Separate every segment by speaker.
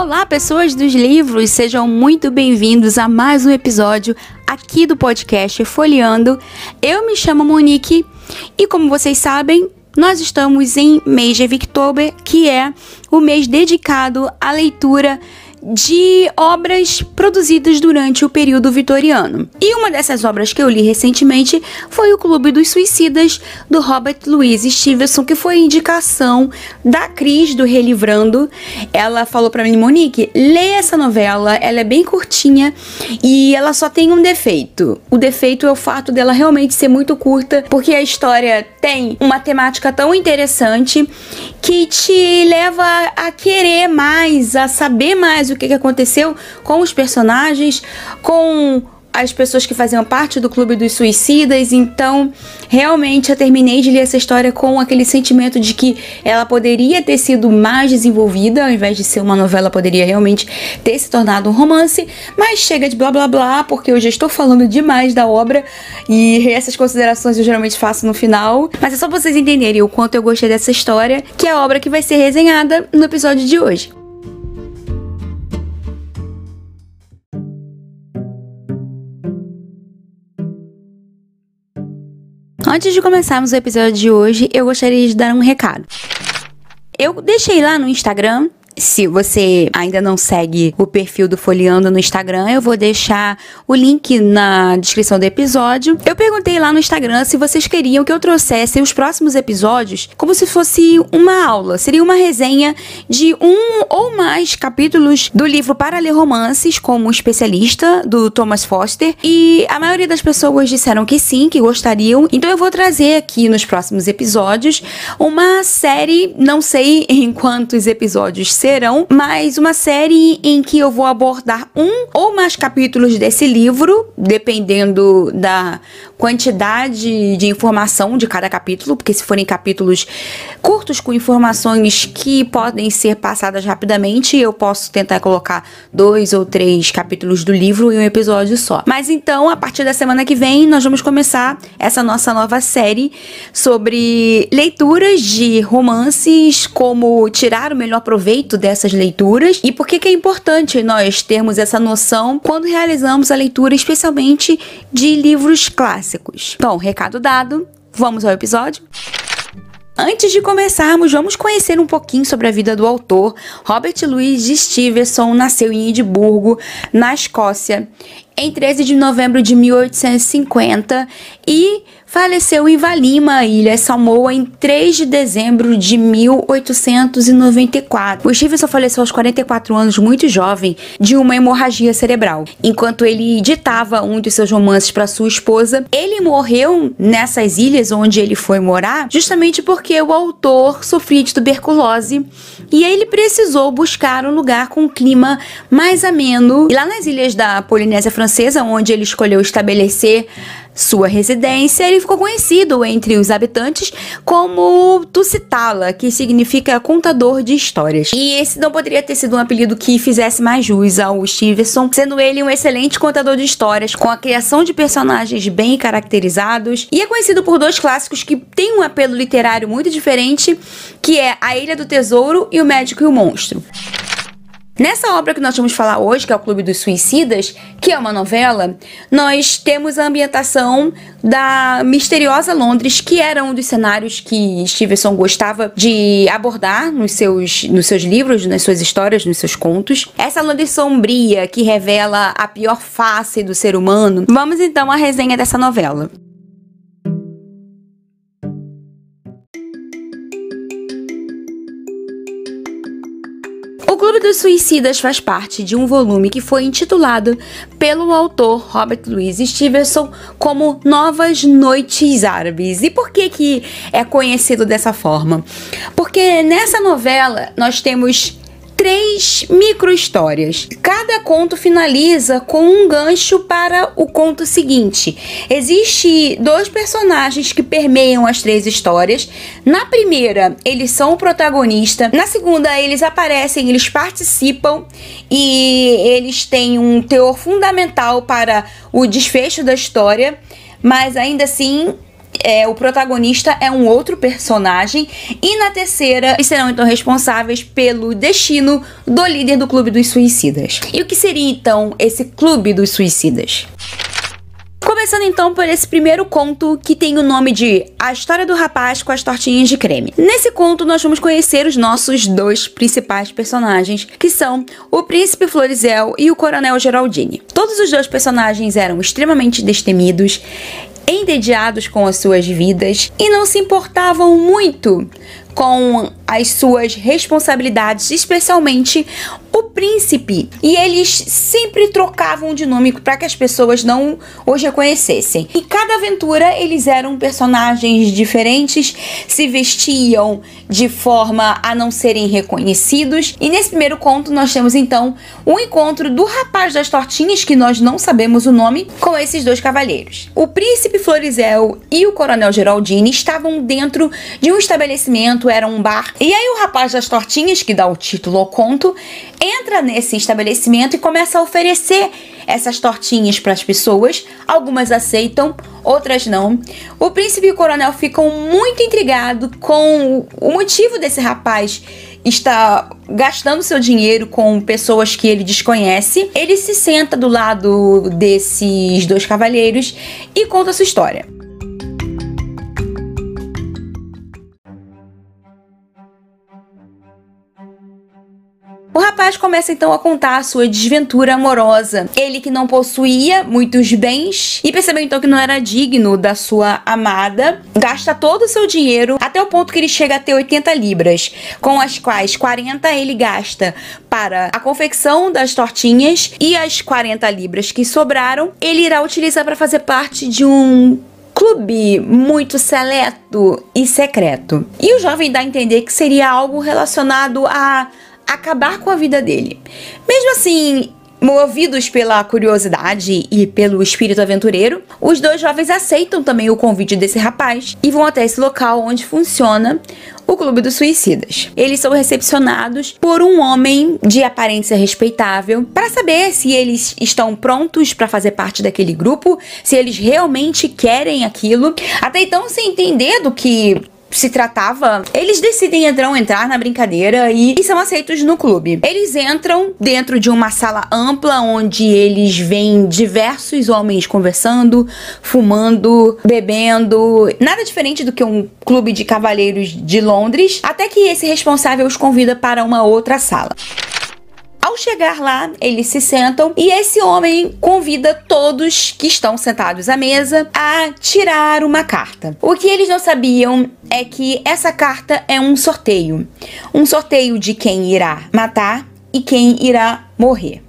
Speaker 1: Olá, pessoas dos livros, sejam muito bem-vindos a mais um episódio aqui do podcast Folheando. Eu me chamo Monique e, como vocês sabem, nós estamos em mês de Victober, que é o mês dedicado à leitura de obras produzidas durante o período vitoriano. E uma dessas obras que eu li recentemente foi O Clube dos Suicidas, do Robert Louis Stevenson, que foi indicação da Cris do Relivrando. Ela falou para mim, Monique, lê essa novela, ela é bem curtinha e ela só tem um defeito. O defeito é o fato dela realmente ser muito curta, porque a história tem uma temática tão interessante que te leva a querer mais, a saber mais o que, que aconteceu com os personagens, com as pessoas que faziam parte do clube dos suicidas. Então, realmente eu terminei de ler essa história com aquele sentimento de que ela poderia ter sido mais desenvolvida, ao invés de ser uma novela, poderia realmente ter se tornado um romance. Mas chega de blá blá blá, porque eu já estou falando demais da obra e essas considerações eu geralmente faço no final. Mas é só pra vocês entenderem o quanto eu gostei dessa história, que é a obra que vai ser resenhada no episódio de hoje. Antes de começarmos o episódio de hoje, eu gostaria de dar um recado. Eu deixei lá no Instagram se você ainda não segue o perfil do Folheando no Instagram, eu vou deixar o link na descrição do episódio. Eu perguntei lá no Instagram se vocês queriam que eu trouxesse os próximos episódios como se fosse uma aula. Seria uma resenha de um ou mais capítulos do livro Para Ler Romances, como especialista, do Thomas Foster. E a maioria das pessoas disseram que sim, que gostariam. Então eu vou trazer aqui nos próximos episódios uma série, não sei em quantos episódios serão serão mais uma série em que eu vou abordar um ou mais capítulos desse livro, dependendo da quantidade de informação de cada capítulo, porque se forem capítulos curtos com informações que podem ser passadas rapidamente, eu posso tentar colocar dois ou três capítulos do livro em um episódio só. Mas então, a partir da semana que vem, nós vamos começar essa nossa nova série sobre leituras de romances, como tirar o melhor proveito dessas leituras e por que é importante nós termos essa noção quando realizamos a leitura, especialmente de livros clássicos clássicos. Bom, recado dado, vamos ao episódio? Antes de começarmos, vamos conhecer um pouquinho sobre a vida do autor. Robert Louis Stevenson nasceu em Edimburgo, na Escócia, em 13 de novembro de 1850 e faleceu em Valima, Ilha Samoa, em 3 de dezembro de 1894. O Stevenson faleceu aos 44 anos, muito jovem, de uma hemorragia cerebral. Enquanto ele ditava um de seus romances para sua esposa, ele morreu nessas ilhas onde ele foi morar, justamente porque o autor sofria de tuberculose e ele precisou buscar um lugar com um clima mais ameno. E lá nas ilhas da Polinésia Francesa, onde ele escolheu estabelecer sua residência, ele ficou conhecido entre os habitantes como Tusitala, que significa contador de histórias. E esse não poderia ter sido um apelido que fizesse mais jus ao Stevenson, sendo ele um excelente contador de histórias, com a criação de personagens bem caracterizados, e é conhecido por dois clássicos que têm um apelo literário muito diferente, que é A Ilha do Tesouro e O Médico e o Monstro. Nessa obra que nós vamos falar hoje, que é o Clube dos Suicidas, que é uma novela, nós temos a ambientação da misteriosa Londres, que era um dos cenários que Stevenson gostava de abordar nos seus, nos seus livros, nas suas histórias, nos seus contos. Essa Londres sombria que revela a pior face do ser humano. Vamos então à resenha dessa novela. Clube dos Suicidas faz parte de um volume que foi intitulado pelo autor Robert Louis Stevenson como Novas Noites Árabes. E por que que é conhecido dessa forma? Porque nessa novela nós temos três micro-histórias. Cada conto finaliza com um gancho para o conto seguinte. Existe dois personagens que permeiam as três histórias. Na primeira, eles são o protagonista. Na segunda, eles aparecem, eles participam e eles têm um teor fundamental para o desfecho da história. Mas ainda assim, é, o protagonista é um outro personagem. E na terceira, eles serão então responsáveis pelo destino do líder do Clube dos Suicidas. E o que seria então esse Clube dos Suicidas? Começando então por esse primeiro conto que tem o nome de A História do Rapaz com as Tortinhas de Creme. Nesse conto nós vamos conhecer os nossos dois principais personagens, que são o Príncipe Florizel e o Coronel Geraldine. Todos os dois personagens eram extremamente destemidos, entediados com as suas vidas e não se importavam muito com as suas responsabilidades, especialmente o príncipe. E eles sempre trocavam de nome para que as pessoas não os reconhecessem. E cada aventura eles eram personagens diferentes, se vestiam de forma a não serem reconhecidos. E nesse primeiro conto nós temos então o encontro do rapaz das tortinhas, que nós não sabemos o nome, com esses dois cavalheiros. O príncipe Florizel e o coronel Geraldine estavam dentro de um estabelecimento, era um bar. E aí o rapaz das tortinhas, que dá o título ao conto, entra nesse estabelecimento e começa a oferecer essas tortinhas para as pessoas. Algumas aceitam, outras não. O príncipe e o coronel ficam muito intrigados com o motivo desse rapaz estar gastando seu dinheiro com pessoas que ele desconhece. Ele se senta do lado desses dois cavalheiros e conta sua história. Rapaz começa então a contar a sua desventura amorosa. Ele que não possuía muitos bens e percebeu então que não era digno da sua amada, gasta todo o seu dinheiro até o ponto que ele chega a ter 80 libras, com as quais 40 ele gasta para a confecção das tortinhas e as 40 libras que sobraram ele irá utilizar para fazer parte de um clube muito seleto e secreto. E o jovem dá a entender que seria algo relacionado a acabar com a vida dele. Mesmo assim, Movidos pela curiosidade e pelo espírito aventureiro, os dois jovens aceitam também o convite desse rapaz e vão até esse local onde funciona o Clube dos Suicidas. Eles são recepcionados por um homem de aparência respeitável para saber se eles estão prontos para fazer parte daquele grupo, se eles realmente querem aquilo. Até então, sem entender do que se tratava, eles decidem entrar na brincadeira e, e, são aceitos no clube. Eles entram dentro de uma sala ampla onde eles veem diversos homens conversando, fumando, bebendo, nada diferente do que um clube de cavalheiros de Londres, até que esse responsável os convida para uma outra sala. Ao chegar lá, eles se sentam e esse homem convida todos que estão sentados à mesa a tirar uma carta. O que eles não sabiam é que essa carta é um sorteio um sorteio de quem irá matar e quem irá morrer.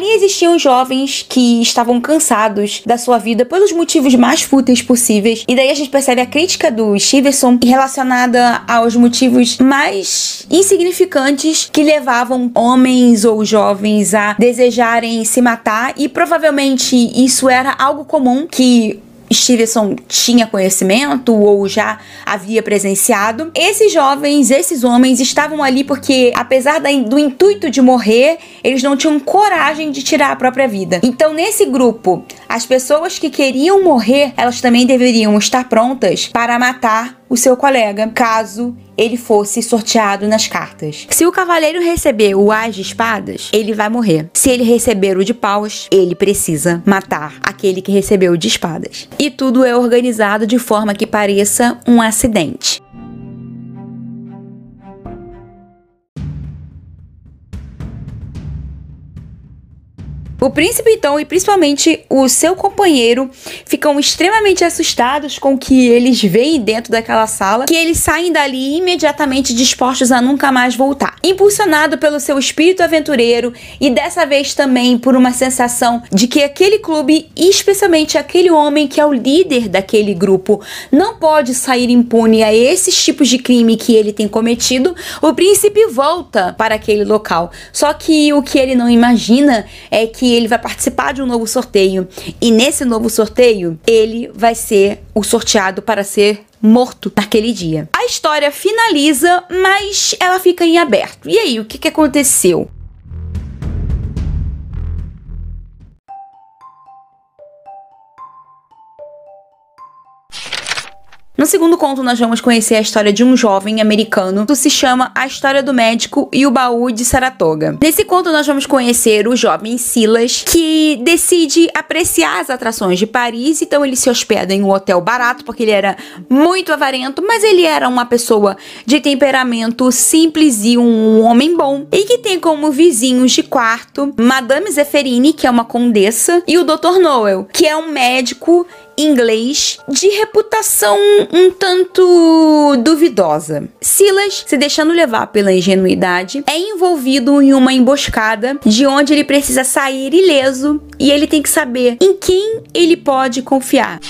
Speaker 1: Ali existiam jovens que estavam cansados da sua vida pelos motivos mais fúteis possíveis. E daí a gente percebe a crítica do Stevenson relacionada aos motivos mais insignificantes que levavam homens ou jovens a desejarem se matar. E provavelmente isso era algo comum que Stevenson tinha conhecimento ou já havia presenciado. Esses jovens, esses homens estavam ali porque, apesar do intuito de morrer, eles não tinham coragem de tirar a própria vida. Então, nesse grupo, as pessoas que queriam morrer, elas também deveriam estar prontas para matar o seu colega, caso ele fosse sorteado nas cartas. Se o cavaleiro receber o as de espadas, ele vai morrer. Se ele receber o de paus, ele precisa matar aquele que recebeu o de espadas. E tudo é organizado de forma que pareça um acidente. O príncipe, então, e principalmente o seu companheiro, ficam extremamente assustados com o que eles veem dentro daquela sala, que eles saem dali imediatamente dispostos a nunca mais voltar. Impulsionado pelo seu espírito aventureiro e dessa vez também por uma sensação de que aquele clube, e especialmente aquele homem que é o líder daquele grupo, não pode sair impune a esses tipos de crime que ele tem cometido, o príncipe volta para aquele local. Só que o que ele não imagina é que ele vai participar de um novo sorteio. E nesse novo sorteio, ele vai ser o sorteado para ser morto naquele dia. A história finaliza, mas ela fica em aberto. E aí, o que, que aconteceu? No segundo conto, nós vamos conhecer a história de um jovem americano que se chama A História do Médico e o Baú de Saratoga. Nesse conto, nós vamos conhecer o jovem Silas, que decide apreciar as atrações de Paris, então ele se hospeda em um hotel barato, porque ele era muito avarento, mas ele era uma pessoa de temperamento simples e um homem bom, e que tem como vizinhos de quarto Madame Zeferini, que é uma condessa, e o Dr. Noel, que é um médico inglês de reputação um tanto duvidosa. Silas, se deixando levar pela ingenuidade, é envolvido em uma emboscada de onde ele precisa sair ileso e ele tem que saber em quem ele pode confiar.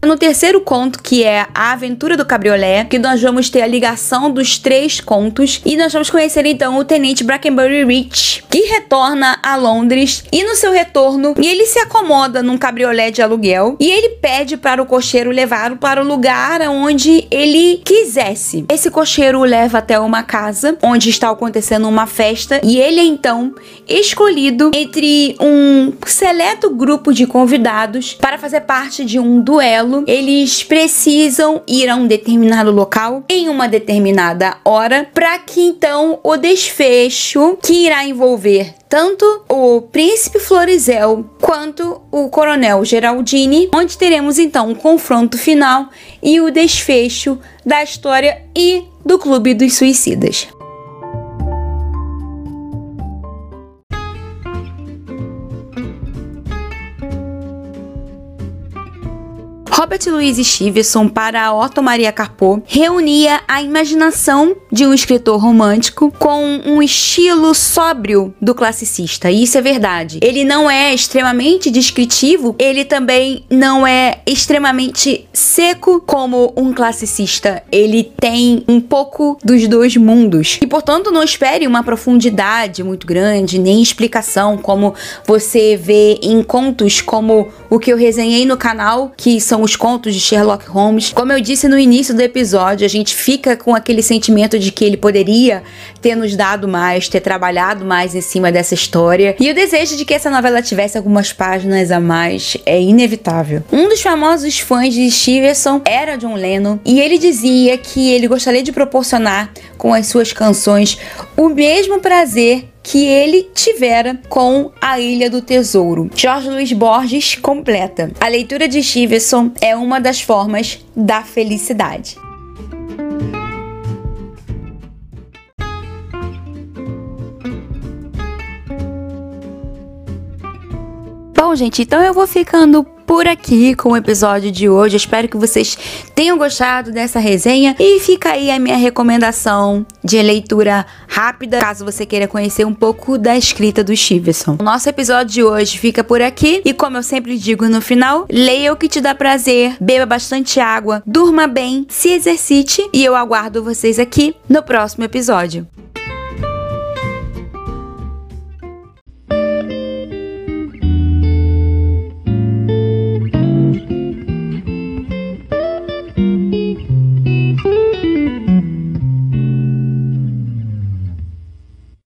Speaker 1: No terceiro conto, que é A Aventura do Cabriolé, que nós vamos ter a ligação dos três contos e nós vamos conhecer então o Tenente Brackenbury Rich, que retorna a Londres e no seu retorno ele se acomoda num cabriolé de aluguel e ele pede para o cocheiro levá-lo para o lugar onde ele quisesse. Esse cocheiro o leva até uma casa onde está acontecendo uma festa e ele é então escolhido entre um seleto grupo de convidados para fazer parte de um duelo eles precisam ir a um determinado local em uma determinada hora para que então o desfecho que irá envolver tanto o príncipe Florizel quanto o coronel Geraldini, onde teremos então um confronto final e o desfecho da história e do Clube dos Suicidas. Robert Louis Stevenson para Otto Maria Carpo reunia a imaginação de um escritor romântico com um estilo sóbrio do classicista. E isso é verdade. Ele não é extremamente descritivo, ele também não é extremamente seco como um classicista. Ele tem um pouco dos dois mundos. E portanto, não espere uma profundidade muito grande, nem explicação como você vê em contos como o que eu resenhei no canal, que são os contos de Sherlock Holmes. Como eu disse no início do episódio, a gente fica com aquele sentimento de que ele poderia ter nos dado mais, ter trabalhado mais em cima dessa história. E o desejo de que essa novela tivesse algumas páginas a mais é inevitável. Um dos famosos fãs de Stevenson era John Lennon e ele dizia que ele gostaria de proporcionar com as suas canções o mesmo prazer que ele tivera com A Ilha do Tesouro. Jorge Luiz Borges completa. A leitura de Stevenson é uma das formas da felicidade. Bom, gente, então eu vou ficando por aqui com o episódio de hoje. Eu espero que vocês tenham gostado dessa resenha e fica aí a minha recomendação de leitura rápida, caso você queira conhecer um pouco da escrita do Stevenson. O nosso episódio de hoje fica por aqui e como eu sempre digo no final, leia o que te dá prazer, beba bastante água, durma bem, se exercite e eu aguardo vocês aqui no próximo episódio.